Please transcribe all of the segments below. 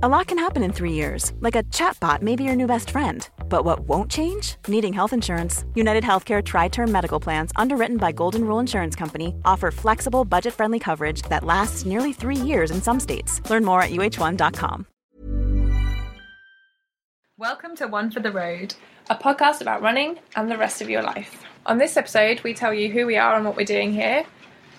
A lot can happen in three years, like a chatbot may be your new best friend. But what won't change? Needing health insurance. United Healthcare Tri Term Medical Plans, underwritten by Golden Rule Insurance Company, offer flexible, budget friendly coverage that lasts nearly three years in some states. Learn more at uh1.com. Welcome to One for the Road. a podcast about running and the rest of your life. On this episode, we tell you who we are and what we're doing here.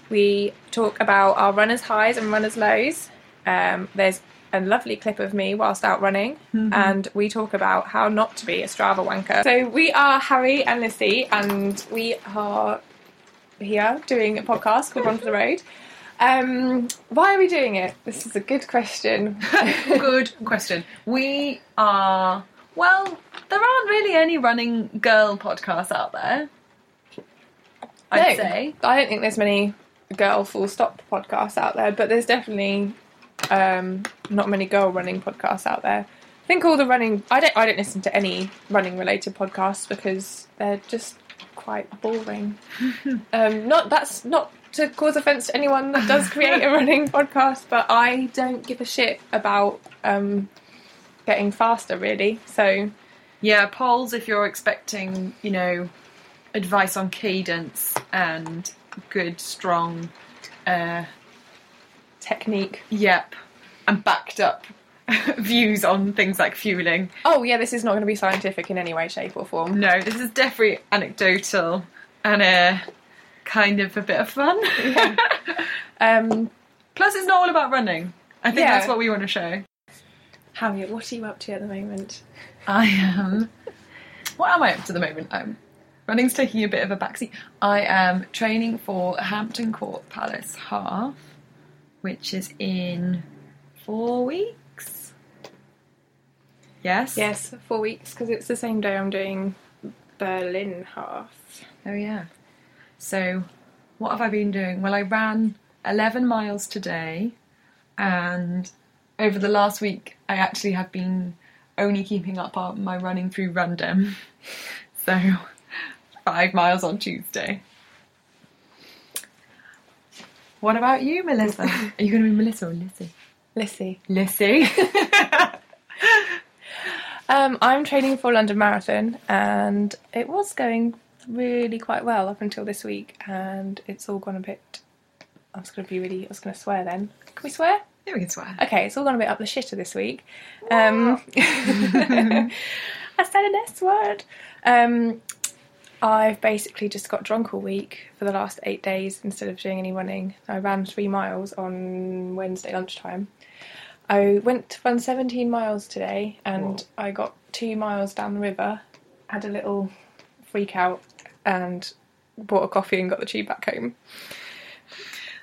We talk about our runners' highs and runners' lows. Um, there's a lovely clip of me whilst out running, and we talk about how not to be a Strava wanker. So we are Harry and Lissy, and we are here doing a podcast called One for the Road. Um, why are we doing it? This is a good question. Good question. We are, well, there aren't really any running girl podcasts out there. I'd No, say. I don't think there's many girl full stop podcasts out there, but there's definitely um, not many girl running podcasts out there. I think all the running I don't I don't listen to any running related podcasts because they're just quite boring. um, not that's not to cause offence to anyone that does create a running podcast, but I don't give a shit about um, getting faster really. So Yeah, polls if you're expecting, you know, advice on cadence and good, strong, uh, technique. yep, and backed up views on things like fueling. Oh yeah, this is not going to be scientific in any way, shape, or form. No, this is definitely anecdotal and uh, kind of a bit of fun. Um, Plus, it's not all about running. I think Yeah. that's what we want to show. Harriet, what are you up to at the moment? I am. What am I up to at the moment? Um, running's taking a bit of a backseat. I am training for Hampton Court Palace Half, which is in four weeks. Yes. Yes, four weeks because it's the same day I'm doing Berlin half. Oh yeah. So, what have I been doing? Well, I ran 11 miles today, and over the last week, I actually have been only keeping up my running through Run Dem. so, five miles on Tuesday. What about you, Melissa? Are you going to be Melissa or Lissy? Lissy. Lissy. Um, I'm training for London Marathon and it was going really quite well up until this week and it's all gone a bit. I was going to be really. I was going to swear then. Can we swear? yeah, we can swear. Okay, it's all gone a bit up the shitter this week. Um, I said an S word. Um, I've basically just got drunk all week for the last eight days instead of doing any running. I ran three miles on Wednesday lunchtime. I went to run 17 miles today and I got two miles down the river, had a little freak out, and bought a coffee and got the tube back home.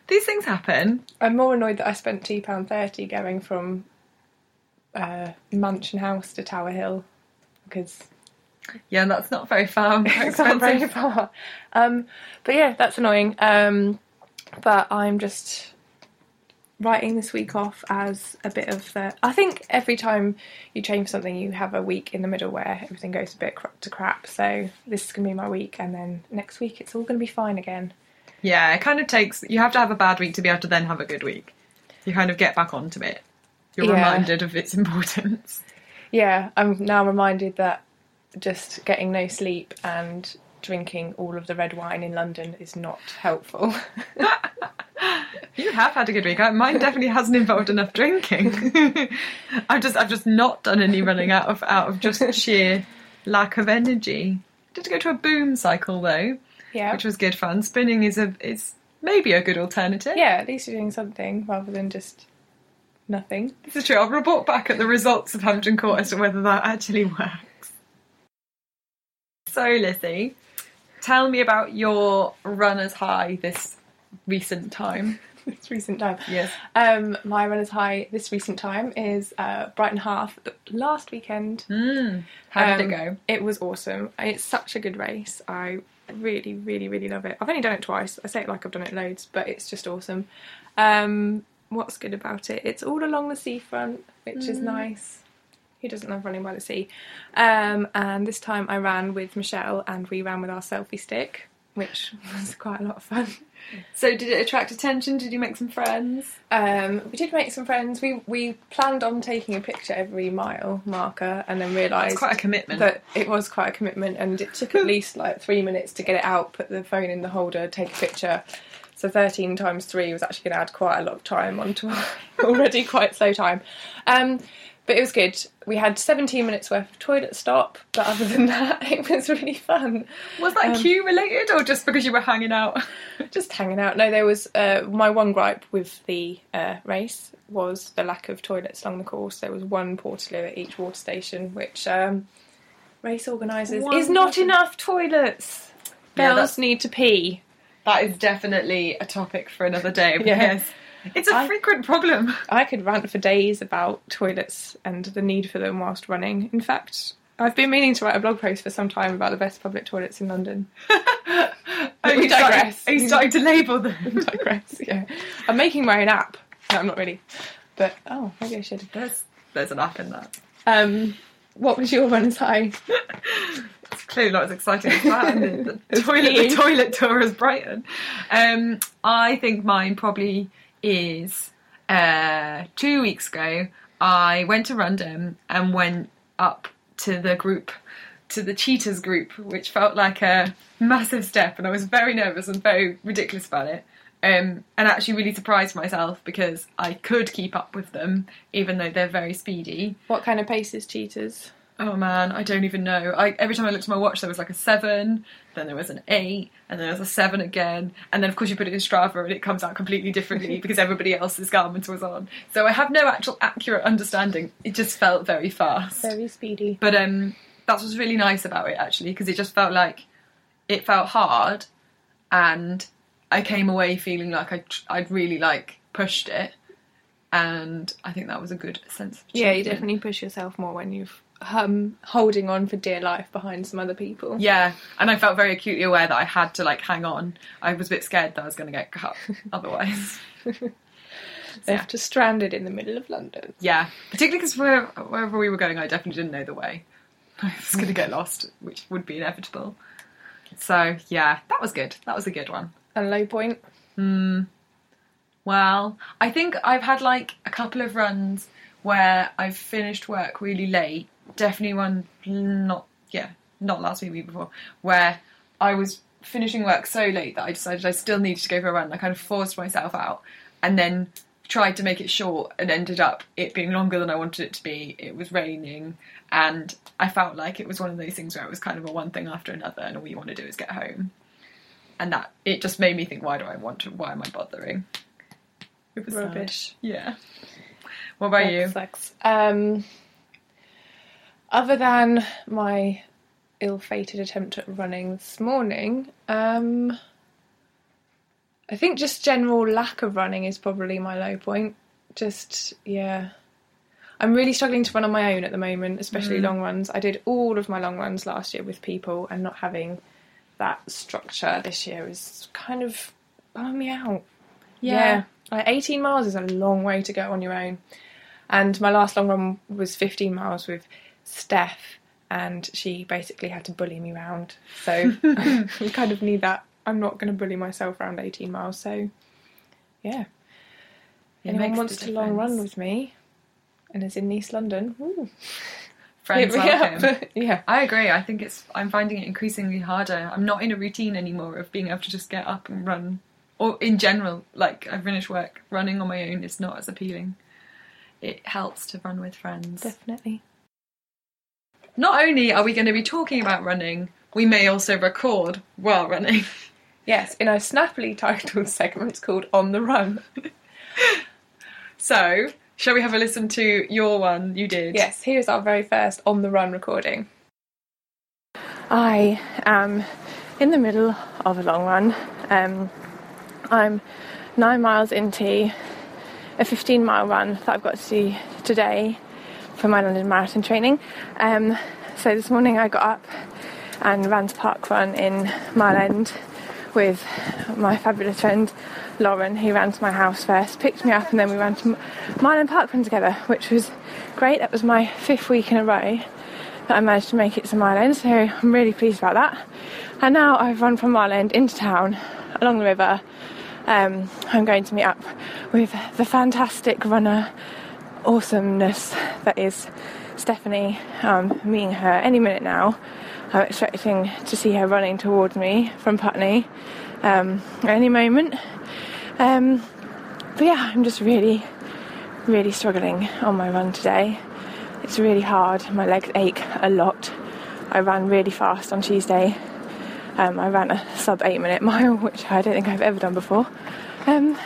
These things happen. I'm more annoyed that I spent two pound thirty going from uh, Mansion House to Tower Hill because Yeah, that's not very far. It's not very far. Um, but yeah, that's annoying. Um, but I'm just writing this week off as a bit of the. I think every time you change something, you have a week in the middle where everything goes a bit cr- to crap. So this is gonna be my week, and then next week it's all gonna be fine again. Yeah, it kind of takes. You have to have a bad week to be able to then have a good week. You kind of get back onto it. You're Yeah. reminded of its importance. Yeah, I'm now reminded that just getting no sleep and drinking all of the red wine in London is not helpful. You have had a good week. Mine definitely hasn't involved enough drinking. I've just, I've just not done any running out of out of just sheer lack of energy. Did go to a boom cycle though, yeah. which was good fun. Spinning is a is maybe a good alternative. yeah, at least you're doing something rather than just nothing. This is true. I'll report back at the results of Hampton Court as to whether that actually works. So, Lissy, tell me about your runner's high this recent time. this recent time. Yes. Um, my runner's high this recent time is uh, Brighton Half last weekend. Mm. How did Um, it go? It was awesome. It's such a good race. I really, really, really love it. I've only done it twice. I say it like I've done it loads, but it's just awesome. Um, what's good about it? It's all along the seafront, which is nice. Who doesn't love running by the sea? Um, and this time I ran with Michelle, and we ran with our selfie stick. which was quite a lot of fun. So did it attract attention? Did you make some friends? Um, we did make some friends. We we planned on taking a picture every mile marker, and then realised It's quite a commitment. that it was quite a commitment, and it took at least like three minutes to get it out, put the phone in the holder, take a picture. So thirteen times three was actually going to add quite a lot of time onto our already quite slow time. Um, but it was good. We had 17 minutes worth of toilet stop, but other than that, it was really fun. Was that Um, queue related or just because you were hanging out? Just hanging out. No, there was uh, my one gripe with the uh, race was the lack of toilets along the course. There was one portaloo at each water station, which um, race organisers One is not portaloo. enough toilets. Yeah, Girls that's- need to pee. That is definitely a topic for another day Yeah. It's a I- frequent problem. I could rant for days about toilets and the need for them whilst running. In fact, I've been meaning to write a blog post for some time about the best public toilets in London. Are We you starting- digress. Are you starting to label them? digress. Yeah, I'm making my own app. No, I'm not really, but oh, maybe I should. There's, there's an app in that. Um, what was your runner's high? It's clearly not as exciting as that. the, the toilet, the toilet tour is Brighton. Um, I think mine probably is uh, two weeks ago. I went to Run Dem and went up to the group, to the Cheetahs group, which felt like a massive step, and I was very nervous and very ridiculous about it. Um, and actually really surprised myself because I could keep up with them, even though they're very speedy. What kind of pace is Cheetahs? Oh man, I don't even know. I, every time I looked at my watch, there was like a seven, then there was an eight, and then there was a seven again, and then of course you put it in Strava and it comes out completely differently because everybody else's Garmin was on. So I have no actual accurate understanding. It just felt very fast. Very speedy. But um, that's what's really nice about it actually, because it just felt like it felt hard, and I came away feeling like I I'd really like pushed it, and I think that was a good sense. Of Yeah, you definitely push yourself more when you've um holding on for dear life behind some other people. Yeah, and I felt very acutely aware that I had to like hang on. I was a bit scared that I was going to get cut otherwise. Left us stranded in the middle of London. Yeah, particularly because where, wherever we were going, I definitely didn't know the way. I was going to get lost, which would be inevitable. So yeah, that was good. That was a good one. And low point. Hmm. Well, I think I've had like a couple of runs where I've finished work really late. Definitely one, not yeah, not last week, week before, where I was finishing work so late that I decided I still needed to go for a run. I kind of forced myself out, and then tried to make it short, and ended up it being longer than I wanted it to be. It was raining, and I felt like it was one of those things where it was kind of a one thing after another, and all you want to do is get home. And that it just made me think, why do I want to? Why am I bothering? It was sad. Yeah. What about That you? sucks. Um, other than my ill-fated attempt at running this morning, um, I think just general lack of running is probably my low point. Just yeah, I'm really struggling to run on my own at the moment, especially long runs. I did all of my long runs last year with people, and not having that structure this year is kind of bumming me out. Yeah. Like 18 miles is a long way to go on your own. And my last long run was 15 miles with Steph, and she basically had to bully me round. So we kind of need that. I'm not going to bully myself around 18 miles. So, yeah. It Anyone makes wants to long run with me and is in East London, ooh, Friends welcome. yeah. I agree. I think it's. I'm finding it increasingly harder. I'm not in a routine anymore of being able to just get up and run, or in general, like I finish work, running on my own is not as appealing. It helps to run with friends. Definitely. Not only are we going to be talking about running, we may also record while running. Yes, in a snappily titled segment called On the Run. So, shall we have a listen to your one you did? Yes, here's our very first on the run recording. I am in the middle of a long run. Um, I'm nine miles into a 15 mile run that I've got to do today for my London Marathon training. Um, so this morning I got up and ran to Park Run in Mile End with my fabulous friend Lauren, who ran to my house first, picked me up, and then we ran to Mile End Park Run together, which was great. That was my fifth week in a row. that I managed to make it to Mile End, so I'm really pleased about that. And now I've run from Mile End into town along the river. Um, I'm going to meet up with the fantastic runner awesomeness that is Stephanie. Um, meeting her any minute now. I'm expecting to see her running towards me from Putney um, at any moment. Um, but yeah, I'm just really, really struggling on my run today. It's really hard. My legs ache a lot. I ran really fast on Tuesday. Um, I ran a sub eight minute mile, which I don't think I've ever done before. Um,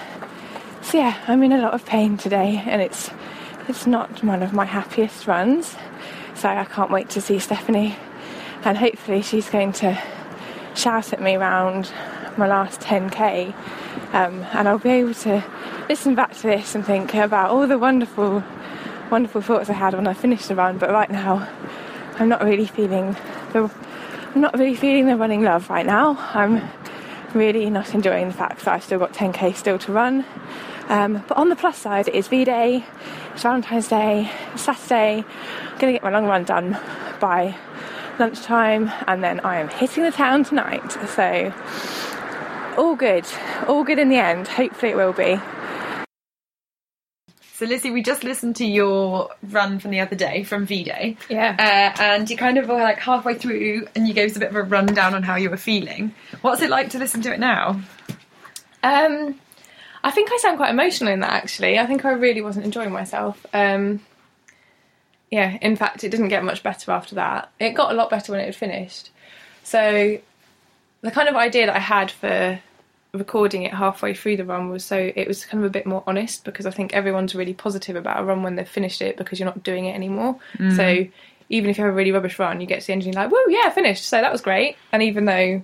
so yeah, I'm in a lot of pain today, and it's it's not one of my happiest runs. So I can't wait to see Stephanie, and hopefully she's going to shout at me around my last 10k, um, and I'll be able to listen back to this and think about all the wonderful, wonderful thoughts I had when I finished the run. But right now, I'm not really feeling the I'm not really feeling the running love right now. I'm really not enjoying the fact that I've still got 10k still to run. Um, but on the plus side, it is V Day, it's Valentine's Day, it's Saturday. I'm going to get my long run done by lunchtime, and then I am hitting the town tonight. So, all good, all good in the end. Hopefully, it will be. So, Lissy, we just listened to your run from the other day from V Day. Yeah. Uh, and you kind of were like halfway through and you gave us a bit of a rundown on how you were feeling. What's it like to listen to it now? Um, I think I sound quite emotional in that actually. I think I really wasn't enjoying myself. Um, yeah, in fact, it didn't get much better after that. It got a lot better when it had finished. So, the kind of idea that I had for recording it halfway through the run was so it was kind of a bit more honest because I think everyone's really positive about a run when they've finished it because you're not doing it anymore. So, even if you have a really rubbish run, you get to the end and you're like, woo, yeah, finished. So, that was great. And even though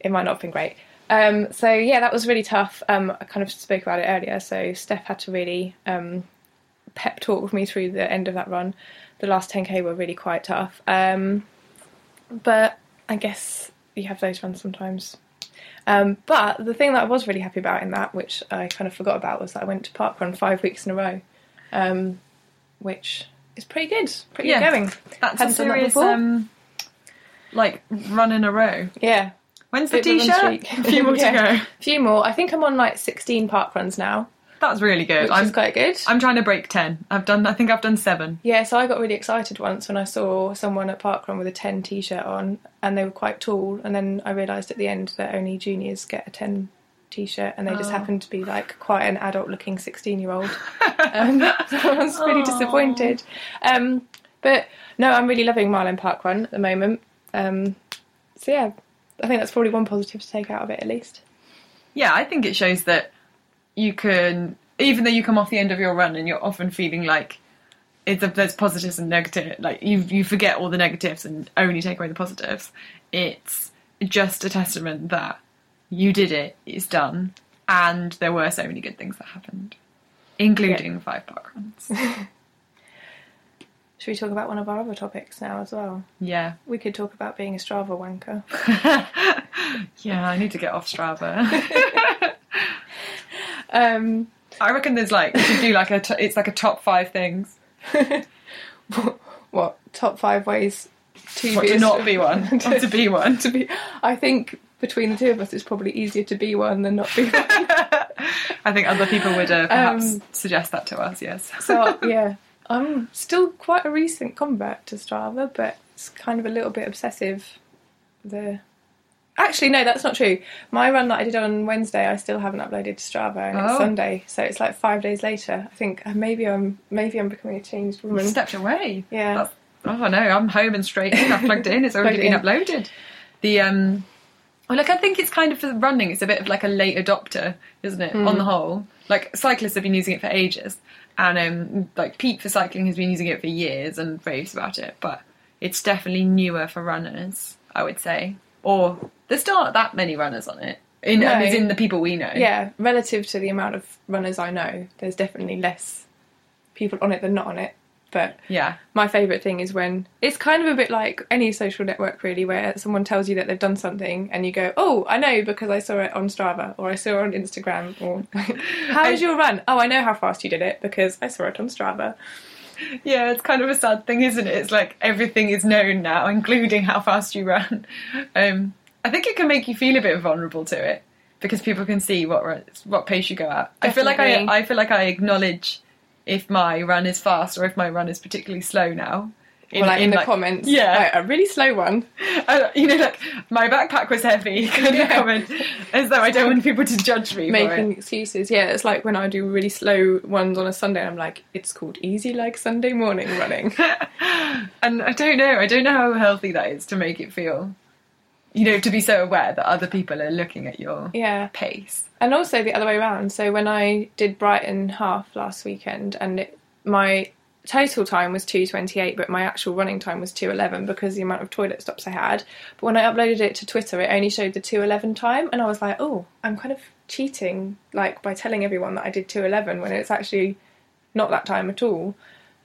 it might not have been great. Um, so yeah, that was really tough. Um, I kind of spoke about it earlier. So Steph had to really um, pep talk with me through the end of that run. The last 10k were really quite tough. Um, but I guess you have those runs sometimes. Um, but the thing that I was really happy about in that, which I kind of forgot about, was that I went to parkrun five weeks in a row, um, which is pretty good. Pretty Yeah. good going. That's Hadn't a done that serious, um, like, run in a row. Yeah. When's the Bit of a run t-shirt? A few more Yeah. to go. A few more. I think I'm on like 16 park runs now, That's really good. which I'm, is quite good. I'm trying to break 10. I've done, I think I've done seven. Yeah, so I got really excited once when I saw someone at Parkrun with a 10 t shirt on and they were quite tall. And then I realised at the end that only juniors get a 10 t shirt and they just Oh. happened to be like quite an adult looking 16 year old. Um, so I was really disappointed. Um, but no, I'm really loving Mile End Parkrun at the moment. Um, so yeah, I think that's probably one positive to take out of it at least. Yeah, I think it shows that you can, even though you come off the end of your run and you're often feeling like it's a, there's positives and negative, like you you forget all the negatives and only take away the positives. It's just a testament that you did it, it's done, and there were so many good things that happened, including five park runs. Should we talk about one of our other topics now as well? yeah, We could talk about being a Strava wanker. yeah, I need to get off Strava. Um, I reckon there's like you should do like a t- it's like a top five things. what top five ways to What, be to not be one, or to be one. to be I think between the two of us it's probably easier to be one than not be one. I think other people would uh, perhaps Um, suggest that to us. Yes. so yeah I'm still quite a recent convert to Strava but it's kind of a little bit obsessive the actually no that's not true my run that I did on Wednesday I still haven't uploaded to Strava and it's Oh. Sunday so it's like five days later I think uh, maybe I'm maybe I'm becoming a changed woman stepped away. yeah That's, oh no, I'm home and straight in. I've plugged in. It's already been in. uploaded. The um, well, like I think it's kind of for running. It's a bit of like a late adopter, isn't it? On the whole, like cyclists have been using it for ages, and um, like Pete for cycling has been using it for years and raves about it. But it's definitely newer for runners, I would say. Or there's still not that many runners on it. In No. as in the people we know. yeah, relative to the amount of runners I know, there's definitely less people on it than not on it. But yeah. my favourite thing is when it's kind of a bit like any social network, really, where someone tells you that they've done something and you go, "Oh, I know because I saw it on Strava or I saw it on Instagram." Or "How was your run?" "Oh, I know how fast you did it because I saw it on Strava." Yeah, it's kind of a sad thing, isn't it? It's like everything is known now, including how fast you run. Um, I think it can make you feel a bit vulnerable to it because people can see what what pace you go at. I feel like I I feel like I acknowledge if my run is fast or if my run is particularly slow now. In, Or like in, the like- comments, yeah. like, a really slow one. I- you know, like my backpack was heavy. Kind of Yeah. comment, as though I don't want people to judge me. for making excuses. Yeah, it's like when I do really slow ones on a Sunday. I'm like, it's called easy like Sunday morning running. and I don't know. I don't know how healthy that is to make it feel. You know, to be so aware that other people are looking at your yeah, pace. and also the other way around. So when I did Brighton half last weekend, and it, my total time was 2:28, but my actual running time was 2:11 because the amount of toilet stops I had. But when I uploaded it to Twitter, it only showed the 2:11 time, and I was like, oh, I'm kind of cheating, like by telling everyone that I did 2:11 when it's actually not that time at all.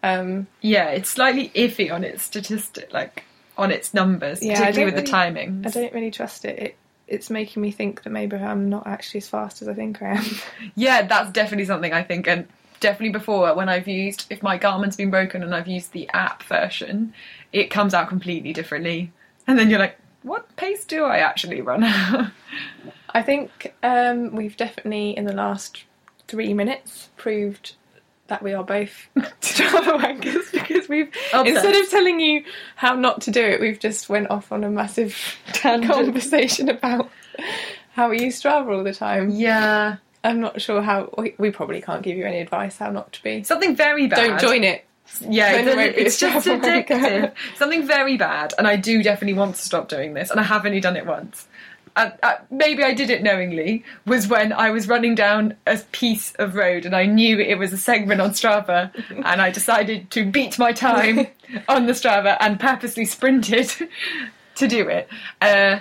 Um, Yeah, it's slightly iffy on its statistic, like on its numbers, Yeah, particularly with the timing. I don't really trust it. it. It's making me think that maybe I'm not actually as fast as I think I am. Yeah, that's definitely something I think, and definitely before when I've used if my Garmin's been broken and I've used the app version, it comes out completely differently, and then you're like, what pace do I actually run? I think um, we've definitely, in the last three minutes, proved that we are both Strava wankers because we've Obsessed. instead of telling you how not to do it, we've just went off on a massive Tangent. conversation about how we use Strava all the time. yeah, I'm not sure how. We, we probably can't give you any advice how not to be. something very bad. Don't join it. Yeah, it's, it it's just addictive. Something very bad, and I do definitely want to stop doing this, and I have only done it once. And uh, maybe I did it knowingly. Was when I was running down a piece of road, and I knew it was a segment on Strava, and I decided to beat my time on the Strava and purposely sprinted to do it. Uh,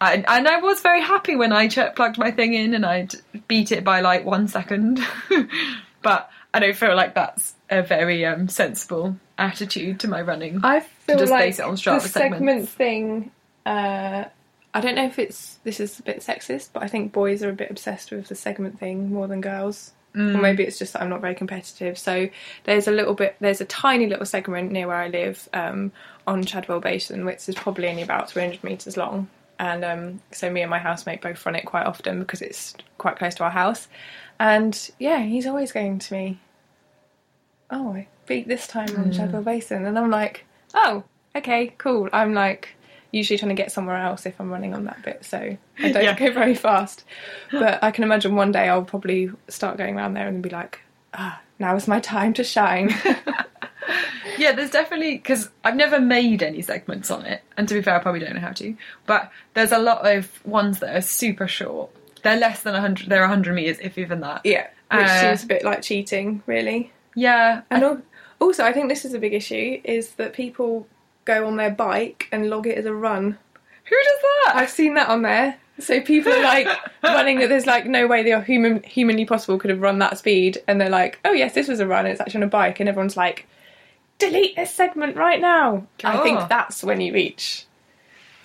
and, and I was very happy when I ch- plugged my thing in and I beat it by like one second. but I don't feel like that's a very um, sensible attitude to my running. I feel just like base it on Strava the segments. segment thing. Uh, I don't know if it's this is a bit sexist, but I think boys are a bit obsessed with the segment thing more than girls. Mm. Or maybe it's just that I'm not very competitive. So there's a little bit, there's a tiny little segment near where I live um, on Shadwell Basin, which is probably only about 300 metres long. And um, so me and my housemate both run it quite often because it's quite close to our house. And yeah, he's always going to me, oh, I beat this time on Shadwell Basin. And I'm like, oh, okay, cool. I'm like usually trying to get somewhere else if I'm running on that bit, so I don't Yeah. go very fast. But I can imagine one day I'll probably start going around there and be like, ah, now is my time to shine. Yeah, there's definitely because I've never made any segments on it, and to be fair, I probably don't know how to. But there's a lot of ones that are super short. They're less than hundred. They're hundred meters, if even that. yeah, which Uh, seems a bit like cheating, really. Yeah, And al- also, I think this is a big issue: is that people go on their bike and log it as a run. who does that? I've seen that on there. So people are like running that there's like no way they are human humanly possible could have run that speed, and they're like, oh yes, this was a run. It's actually on a bike, and everyone's like, delete this segment right now. I Oh. think that's when you reach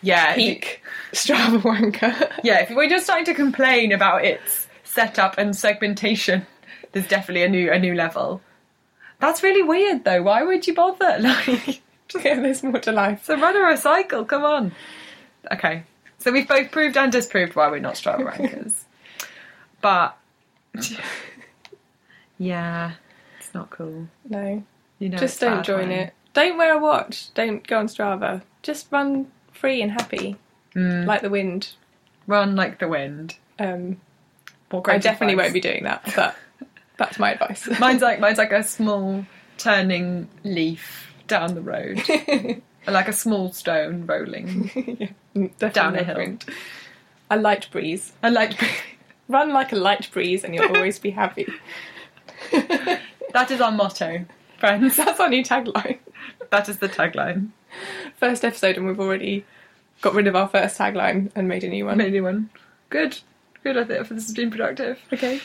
yeah, peak Strava wanker. Yeah, if we're just starting to complain about its setup and segmentation, there's definitely a new a new level. That's really weird though. Why would you bother? Like yeah, there's more to life. it's a run or a cycle, come on. Okay. So we've both proved and disproved why we're not Strava wankers. but yeah, it's not cool. No, You know, just don't join when- it. Don't wear a watch. Don't go on Strava. Just run free and happy, Mm. like the wind. Run like the wind. Um, I definitely advice. won't be doing that, but that's my advice. Mine's like mine's like a small turning leaf down the road, like a small stone rolling. Definitely Down a hill. wind. A light breeze. I like Run like a light breeze, and you'll always be happy. that is our motto, friends. That's our new tagline. That is the tagline. First episode, and we've already got rid of our first tagline and made a new one. Made a new one. Good, good. I think this has been productive. Okay.